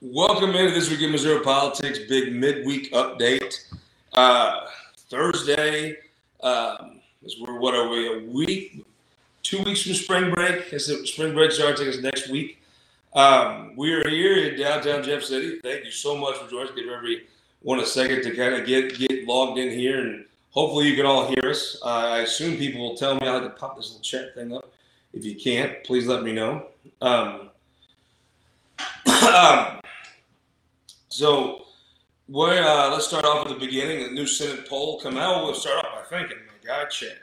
Welcome into this week in Missouri politics, big midweek update. Uh, Thursday um, is we're what are we a week, two weeks from spring break? Is it spring break starts I next week? Um, we are here in downtown Jeff City. Thank you so much for joining us. Give everyone a second to kind of get get logged in here, and hopefully you can all hear us. Uh, I assume people will tell me I to pop this little chat thing up. If you can't, please let me know. Um, um, so, uh, let's start off at the beginning. The new Senate poll come out. We'll start off by thanking my guy Chad.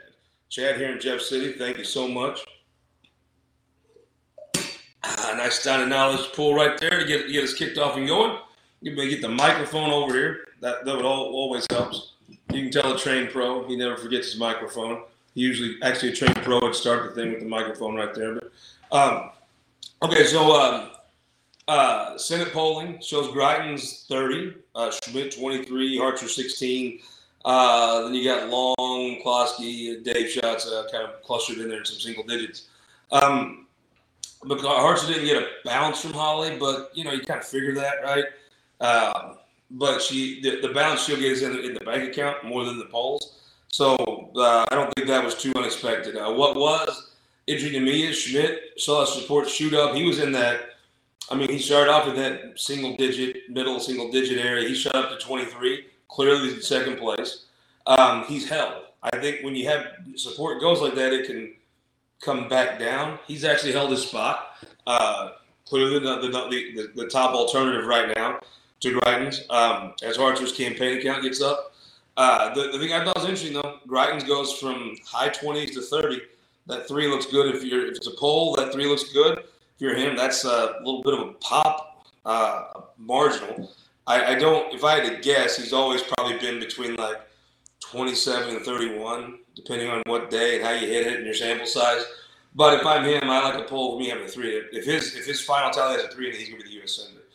Chad here in Jeff City. Thank you so much. Ah, nice down of knowledge pool right there to get get us kicked off and going. You may get the microphone over here. That that would all, always helps. You can tell a trained pro. He never forgets his microphone. He usually, actually, a trained pro would start the thing with the microphone right there. But um, okay, so um, uh, Senate polling shows Greitens 30, uh, Schmitt 23, Hartzler 16. Uh, then you got Long, McCloskey, Dave Schatz uh, kind of clustered in there in some single digits. Um, because Hartzler didn't get a bounce from Hawley, but you know you kind of figure that, right? Uh, but she, the, the bounce she'll get is in, in the bank account more than the polls. So uh, I don't think that was too unexpected. What was interesting to me is Schmitt saw his support shoot up. He was in that I mean, he started off in that single digit, middle single digit area. He shot up to 23, clearly in second place. Um, he's held. I think when you have support goes like that, it can come back down. He's actually held his spot. Uh, clearly, the, the, the, the, top alternative right now to Greitens um, as Hartzler's campaign account gets up. Uh, the, the thing I thought was interesting, though, Greitens goes from high 20s to 30. That three looks good. If you're if it's a poll, that three looks good if you're him, that's a little bit of a pop uh, marginal. I, I, don't. If I had to guess, he's always probably been between like 27 and 31, depending on what day and how you hit it and your sample size. But if I'm him, I like to pull me having a three. If his if his final tally has a three, then he's gonna be the U.S. senator.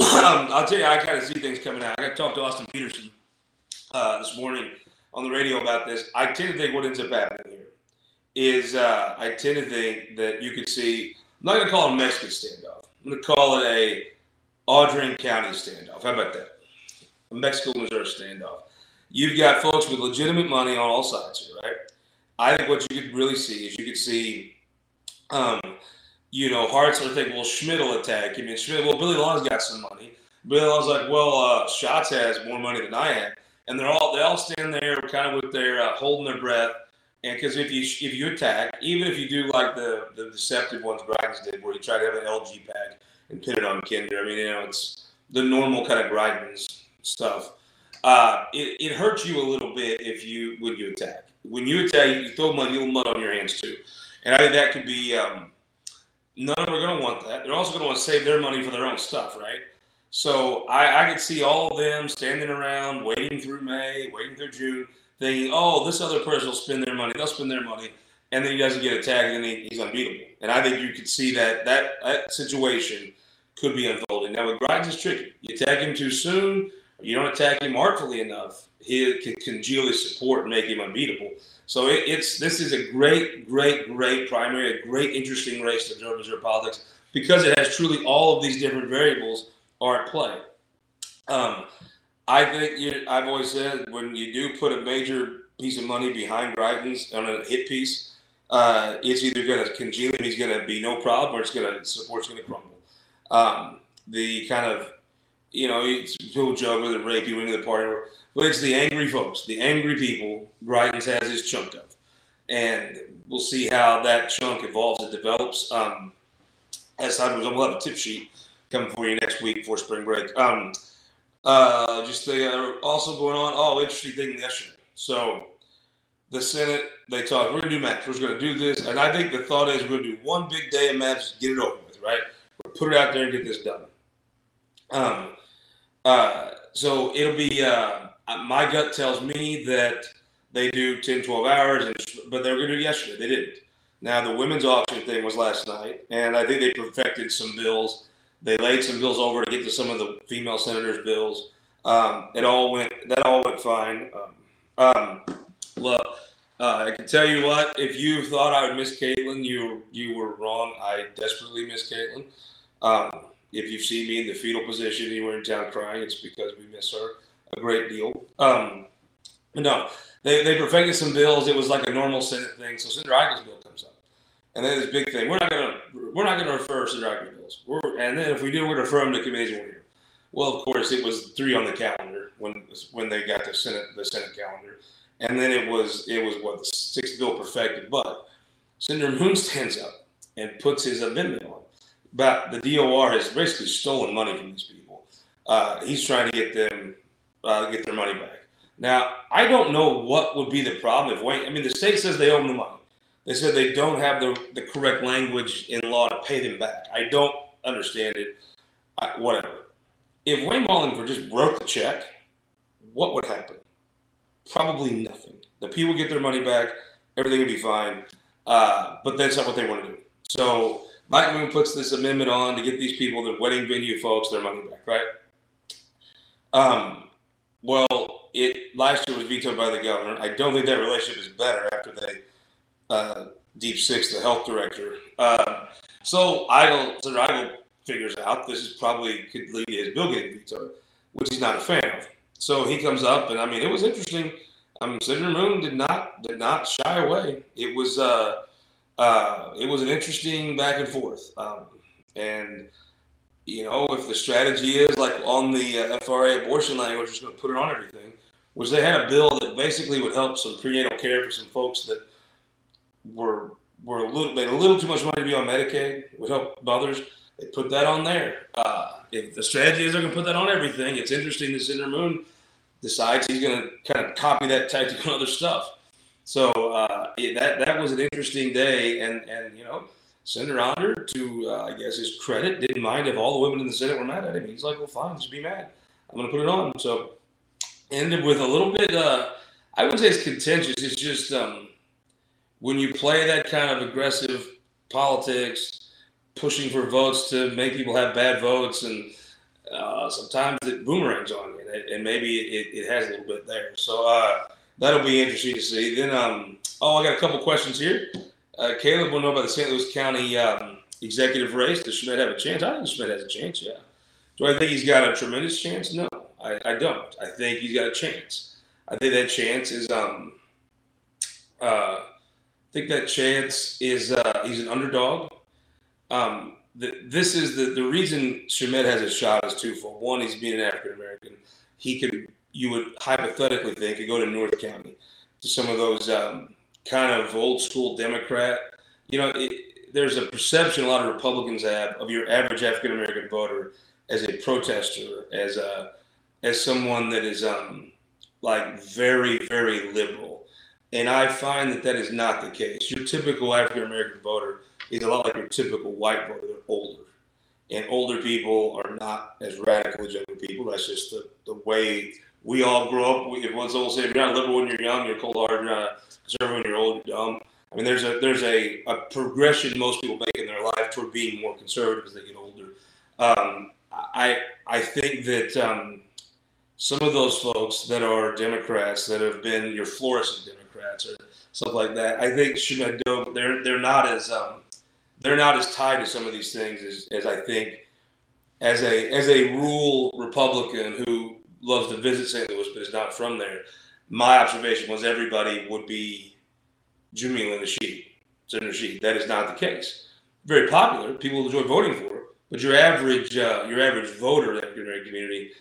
um, I'll tell you, I kind of see things coming out. I got to talk to Austin Petersen uh, this morning on the radio about this. I tend to think what ends up happening here is uh, I tend to think that you could see not going to call it a Mexican standoff. I'm going to call it a Audrain County standoff. How about that? A Mexico Missouri standoff. You've got folks with legitimate money on all sides here, right? I think what you could really see is you could see, um, you know, Hartzler think, well, Schmitt will attack. I mean, Schmitt, well, Billy Long's got some money. Billy Long's like, well, uh, Schatz has more money than I have. And they're all, they all stand there kind of with their, uh, holding their breath and because if you if you attack, even if you do like the the deceptive ones Greitens did, where you try to have an LG PAC and pin it on Kinder, I mean, you know, it's the normal kind of Greitens stuff. Uh, it, it hurts you a little bit if you when you attack. When you attack, you throw mud, you'll mud on your hands too. And I think that could be. Um, none of them are going to want that. They're also going to want to save their money for their own stuff, right? So I, I could see all of them standing around, waiting through May, waiting through June oh, this other person will spend their money. They'll spend their money. And then he doesn't get attacked and he, he's unbeatable. And I think you could see that that, that situation could be unfolding. Now, with Greitens, it's tricky. You attack him too soon, you don't attack him artfully enough, he can congeal his support and make him unbeatable. So it, it's this is a great, great, great primary, a great, interesting race to observe Missouri politics because it has truly all of these different variables are at play. Um, I think you, I've always said when you do put a major piece of money behind Greitens on a hit piece, uh, it's either going to congeal him, he's going to be no problem, or it's going to support's going to crumble. Um, the kind of you know, people joke with it, rape you into the party, but it's the angry folks, the angry people. Greitens has his chunk of, and we'll see how that chunk evolves and develops. Um, as time goes on, we'll have a tip sheet coming for you next week for spring break. Um, uh, just they are also going on. Oh, interesting thing yesterday. So the Senate, they talked, we're going to do maps. We're going to do this. And I think the thought is we're going to do one big day of maps, get it over with, right? We'll put it out there and get this done. Um, uh, so it'll be, uh, my gut tells me that they do 10, 12 hours, and, but they were going to do yesterday. They didn't. Now, the women's auction thing was last night, and I think they perfected some bills they laid some bills over to get to some of the female senators' bills. Um, it all went. That all went fine. Um, um, look, uh, I can tell you what. If you thought I would miss Caitlin, you you were wrong. I desperately miss Caitlin. Um, if you see me in the fetal position anywhere in town crying, it's because we miss her a great deal. Um, no, they, they perfected some bills. It was like a normal Senate thing. So Senator Eigel's bill comes up, and then this big thing. We're not gonna we're not gonna refer Senator Eigel's We're, and then if we do, we're gonna refer them to committees when here. Well, of course, it was three on the calendar when when they got the Senate the Senate calendar, and then it was it was what the sixth bill perfected. But Senator Moon stands up and puts his amendment on. But the DOR has basically stolen money from these people. Uh, he's trying to get them uh, get their money back. Now, I don't know what would be the problem if Wayne. I mean, the state says they own the money. They said they don't have the, the correct language in law to pay them back. I don't understand it. I, whatever. If Wayne Wallingford just broke the check, what would happen? Probably nothing. The people get their money back. Everything would be fine. Uh, but that's not what they want to do. So Mike Moon puts this amendment on to get these people, the wedding venue folks, their money back, right? Um, well, it last year was vetoed by the governor. I don't think that relationship is better after they uh, deep six the health director. Uh, so Eigel, Senator Eigel figures out this is probably could lead to his bill getting vetoed, which he's not a fan of. So he comes up, and I mean, it was interesting. I mean, Senator Moon did not did not shy away. It was uh, uh, it was an interesting back and forth, um, and you know, if the strategy is like on the uh, FRA abortion language, just going to put it on everything, which they had a bill that basically would help some prenatal care for some folks that were were a little made a little too much money to be on Medicaid, would help others. They put that on there. Uh, if the strategy is they're going to put that on everything, it's interesting that Senator Moon decides he's going to kind of copy that tactic on other stuff. So uh, it, that that was an interesting day, and and you know Senator Onder, to uh, I guess his credit, didn't mind if all the women in the Senate were mad at him. He's like, well, fine, just be mad. I'm going to put it on. So ended with a little bit. Uh, I wouldn't say it's contentious. It's just um, when you play that kind of aggressive politics, pushing for votes to make people have bad votes, and uh, sometimes it boomerangs on you, and, and maybe it, it, has a little bit there. So uh, that'll be interesting to see. Then, um, oh, I got a couple questions here. Uh, Caleb will know about the St. Louis County um, executive race. Does Shamed have a chance? I think Shamed has a chance, yeah. Do I think he's got a tremendous chance? No, I, I don't. I think he's got a chance. I think that chance is, um, uh, think that chance is, uh, he's an underdog. Um, the, this is the, the reason Shamed has a shot is twofold. One, he's being an African American. He could, you would hypothetically think, could go to North County to some of those um, kind of old school Democrat. You know, it, there's a perception a lot of Republicans have of your average African American voter as a protester, as a as someone that is um, like very very liberal, and I find that that is not the case. Your typical African American voter is a lot like your typical white voter. They're older, and older people are not as radical as younger people. That's just the, the way we all grow up. We, everyone's always say, if you're not liberal when you're young, you're cold hearted. You're not conservative when you're old, you're dumb. I mean, there's a there's a, a progression most people make in their life toward being more conservative as they get older. Um, I I think that um, some of those folks that are Democrats that have been your fluorescent Democrats or stuff like that, I think do they're they're not as um, they're not as tied to some of these things as, as I think as a as a rural Republican who loves to visit St. Louis but is not from there my observation was everybody would be Jamila Nasheed, Senator Nasheed. That is not the case. Very popular, people enjoy voting for but your average uh, your average voter in African community,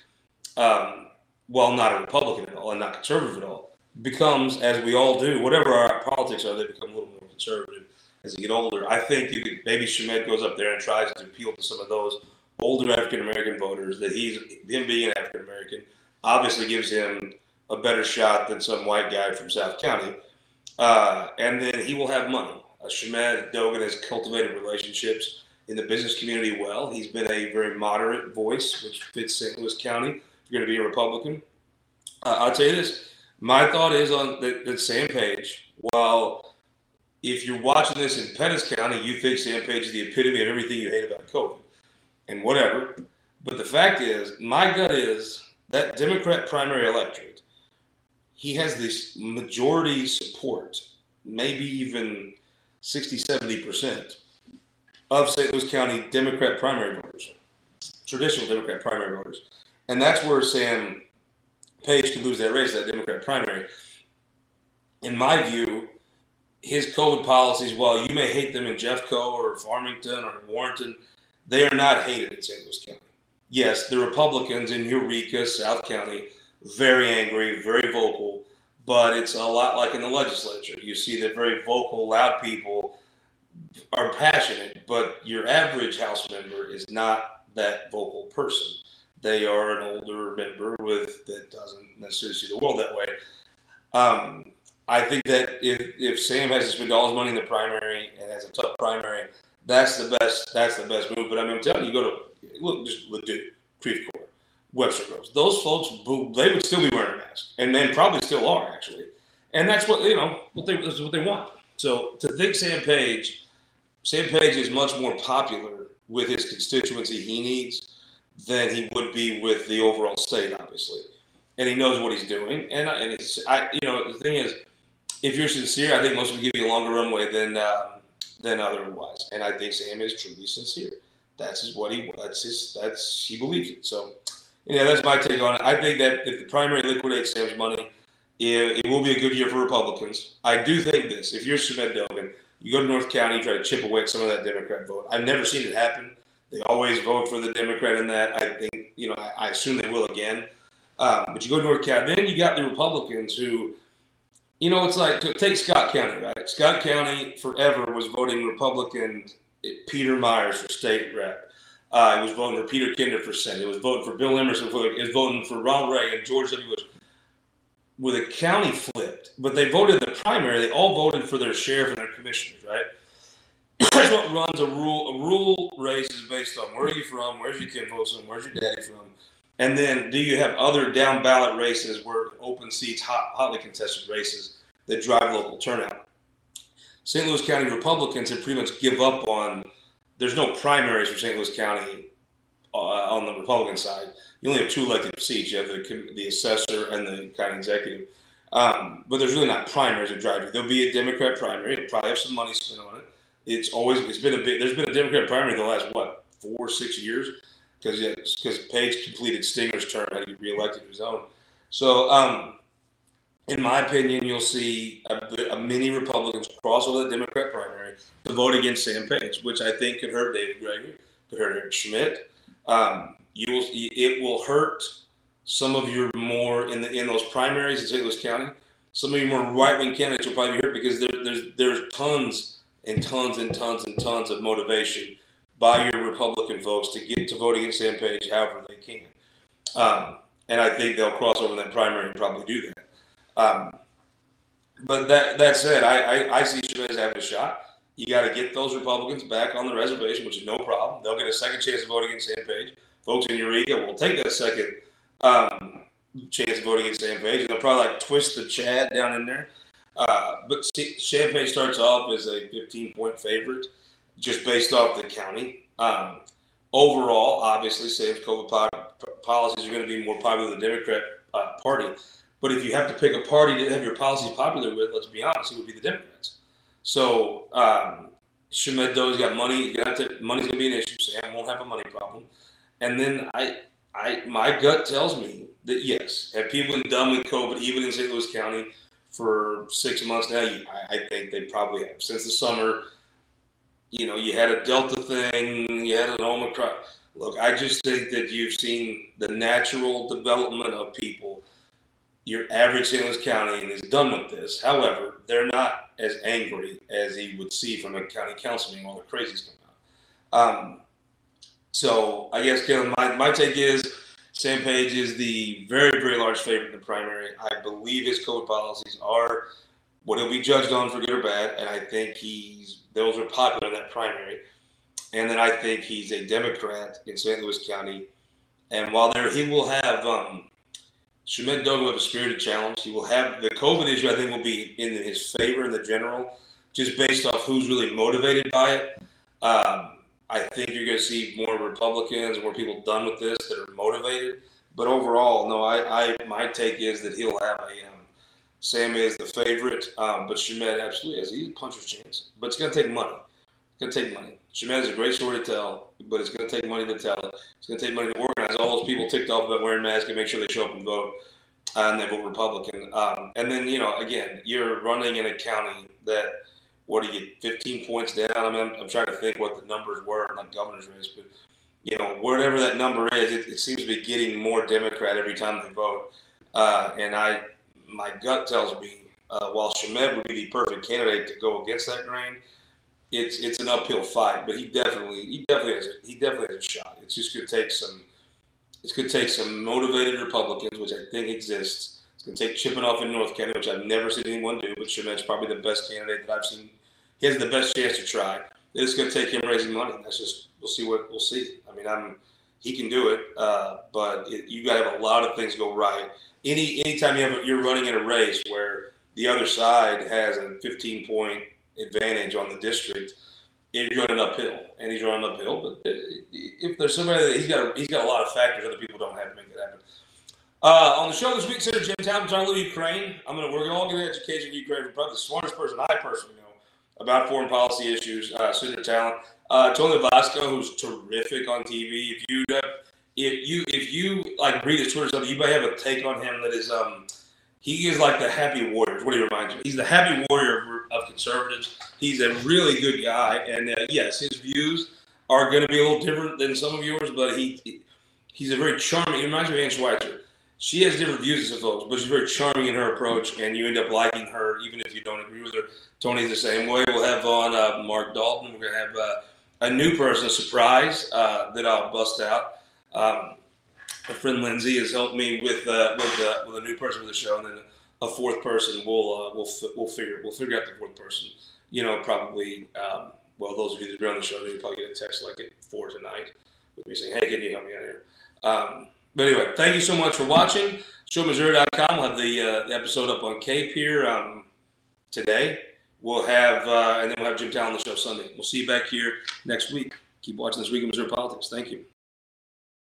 um, while not a Republican at all and not conservative at all, becomes as we all do. Whatever our politics are, they become a little more conservative as you get older. I think you could maybe Shamed goes up there and tries to appeal to some of those older African American voters that he's him being an African American obviously gives him a better shot than some white guy from South County. Uh, and then he will have money. Uh, Shamed Dogan has cultivated relationships in the business community well. He's been a very moderate voice, which fits St. Louis County. If you're going to be a Republican, uh, I'll tell you this. My thought is on the, the Sam Page. While if you're watching this in Pettis County, you think Sam Page is the epitome of everything you hate about COVID and whatever. But the fact is, my gut is that Democrat primary electorate he has this majority support, maybe even 60, 70% of St. Louis County Democrat primary voters. traditional Democrat primary voters, and that's where Sam Page could lose that race, that Democrat primary. In my view, his COVID policies, while you may hate them in Jeffco or Farmington or Warrenton, they are not hated in St. Louis County. Yes, the Republicans in Eureka, South County, very angry, very vocal, but it's a lot like in the legislature. You see that very vocal, loud people are passionate, but your average House member is not that vocal person. They are an older member with that doesn't necessarily see the world that way. Um, I think that if, if Sam has to spend all his money in the primary and has a tough primary, that's the best. That's the best move. But I mean, I'm telling you, you go to look, just at Creve Webster Groves. Those folks, they would still be wearing a mask, and then probably still are actually. And that's what you know. What they that's what they want. So to think Sam Page, Sam Page is much more popular with his constituency he needs than he would be with the overall state, obviously. And he knows what he's doing. And and it's I you know the thing is if you're sincere, I think most will give you a longer runway than uh, than otherwise. And I think Sam is truly sincere. That's what he that's his that's he believes it. So yeah, that's my take on it. I think that if the primary liquidates Sam's money, it, it will be a good year for Republicans. I do think this. If you're Shamed Dogan, you go to North County, you try to chip away at some of that Democrat vote. I've never seen it happen. They always vote for the Democrat in that. I think, you know, I, I assume they will again. Um, but you go to North County, then you got the Republicans who you know, it's like take Scott County, right? Scott County forever was voting Republican. Peter Myers for state rep. Uh, it was voting for Peter Kinder for Senate. It was voting for Bill Emerson. For, it was voting for Ronald Reagan, and George W. Bush. With a county flipped, but they voted the primary. They all voted for their sheriff and their commissioners, right? That's what runs a rule. A rule race is based on where are you from, where's your kinfolk from, where's your daddy from, and then do you have other down ballot races where open seats, hot, hotly contested races that drive local turnout? St. Louis County Republicans have pretty much give up on. There's no primaries for St. Louis County uh, on the Republican side. You only have two elected seats. You have the the assessor and the county executive. Um, but there's really not primaries that drive you. There'll be a Democrat primary. It'll probably have some money spent on it. It's always it's been a bit. There's been a Democrat primary the last what four six years because because Page completed Stenger's term and he reelected his own. So, um, in my opinion, you'll see a, a many Republicans cross over the Democrat primary to vote against Sam Page, which I think could hurt David Gregory, could hurt Eric Schmitt. Um, you will, it will hurt some of your more in the in those primaries in St. Louis County. Some of your more right wing candidates will probably be hurt because there, there's there's tons and tons and tons and tons of motivation by your Republican folks to get to vote against Sam Page however they can. Um, and I think they'll cross over that primary and probably do that. Um, but that that said, I, I, I see Chavez having a shot. You got to get those Republicans back on the reservation, which is no problem. They'll get a second chance to vote against Sam Page. Folks in Eureka will take that second um, chance to vote against Sam Page, they'll probably like twist the Chad down in there. Uh, but Sam Page starts off as a 15 point favorite just based off the county. Um, overall, obviously, Sam's COVID policies are going to be more popular than the Democrat uh, Party. But if you have to pick a party to have your policies popular with, let's be honest, it would be the Democrats. So um, Shamed Doe's got money. To, money's going to be an issue. Sam won't have a money problem. And then I, I, my gut tells me that yes, have people been done with COVID, even in St. Louis County, for six months now? I, I think they probably have since the summer you know, you had a Delta thing, you had an Omicron. Look, I just think that you've seen the natural development of people. Your average St. Louis County is done with this. However, they're not as angry as he would see from a county council meeting. All the crazies come out. Um, so I guess Kevin, my, my take is Sam Page is the very, very large favorite in the primary. I believe his code policies are what he'll be judged on for good or bad, and I think he's those are popular in that primary. And then I think he's a Democrat in St. Louis County. And while there, he will have um, will have a spirited challenge. He will have the COVID issue. I think will be in his favor in the general, just based off who's really motivated by it. Um, I think you're going to see more Republicans, more people done with this that are motivated. But overall, no, I, I my take is that he'll have a um, Sam is the favorite, um, but Shamed absolutely has. He's a puncher's chance, but it's going to take money It's going to take money. Shamed is a great story to tell, but it's going to take money to tell it. It's going to take money to organize all those people ticked off about wearing masks and make sure they show up and vote, and they vote Republican. Um, and then, you know, again, you're running in a county that, what do you get, 15 points down? I mean, I'm, I'm trying to think what the numbers were, not governor's race, but, you know, whatever that number is, it, it seems to be getting more Democrat every time they vote. Uh, and I, my gut tells me, uh, while Shamed would be the perfect candidate to go against that grain, it's it's an uphill fight, but he definitely he definitely has a, he definitely has a shot. It's just going to take some it's going to take some motivated Republicans, which I think exists. It's going to take chipping off in North County, which I've never seen anyone do. But Shamed's probably the best candidate that I've seen. He has the best chance to try. It's going to take him raising money. That's just we'll see what we'll see. I mean, I'm he can do it, uh, but it, you got to have a lot of things go right. Any anytime you have you're running in a race where the other side has a 15 point advantage on the district, he's running uphill, and he's running uphill. But if there's somebody that he's got, a, he's got a lot of factors other people don't have to make it happen. Uh, on the show this week, Senator Jim Talent talking about Ukraine. I'm to we're all going to education Ukraine from probably the smartest person I personally about foreign policy issues. Uh, Senator Talent, uh, Tony Vasco, who's terrific on TV. If you if you if you like read his Twitter stuff, you may have a take on him that is um he is like the happy warrior. What he reminds me, he's the happy warrior of, of conservatives. He's a really good guy, and uh, yes, his views are going to be a little different than some of yours, but he he's a very charming. He reminds me of Ann Schweitzer. She has different views as folks, but she's very charming in her approach, and you end up liking her even if you don't agree with her. Tony's the same way. We'll have on uh, Mark Dalton. We're to have uh, a new person, a surprise uh, that I'll bust out. Um, friend Lindsay has helped me with uh, with, uh, with a new person for the show, and then a fourth person. We'll we'll we'll figure we'll figure out the fourth person. You know, probably. Um, well, those of you that are on the show, they probably get a text like at four tonight with me saying, "Hey, can you help me out here?" Um, but anyway, thank you so much for watching. ShowMissouri.com. We'll have the, uh, the episode up on Cape here um, today. We'll have, uh, and then we'll have Jim Talent on the show Sunday. We'll see you back here next week. Keep watching this week in Missouri politics. Thank you.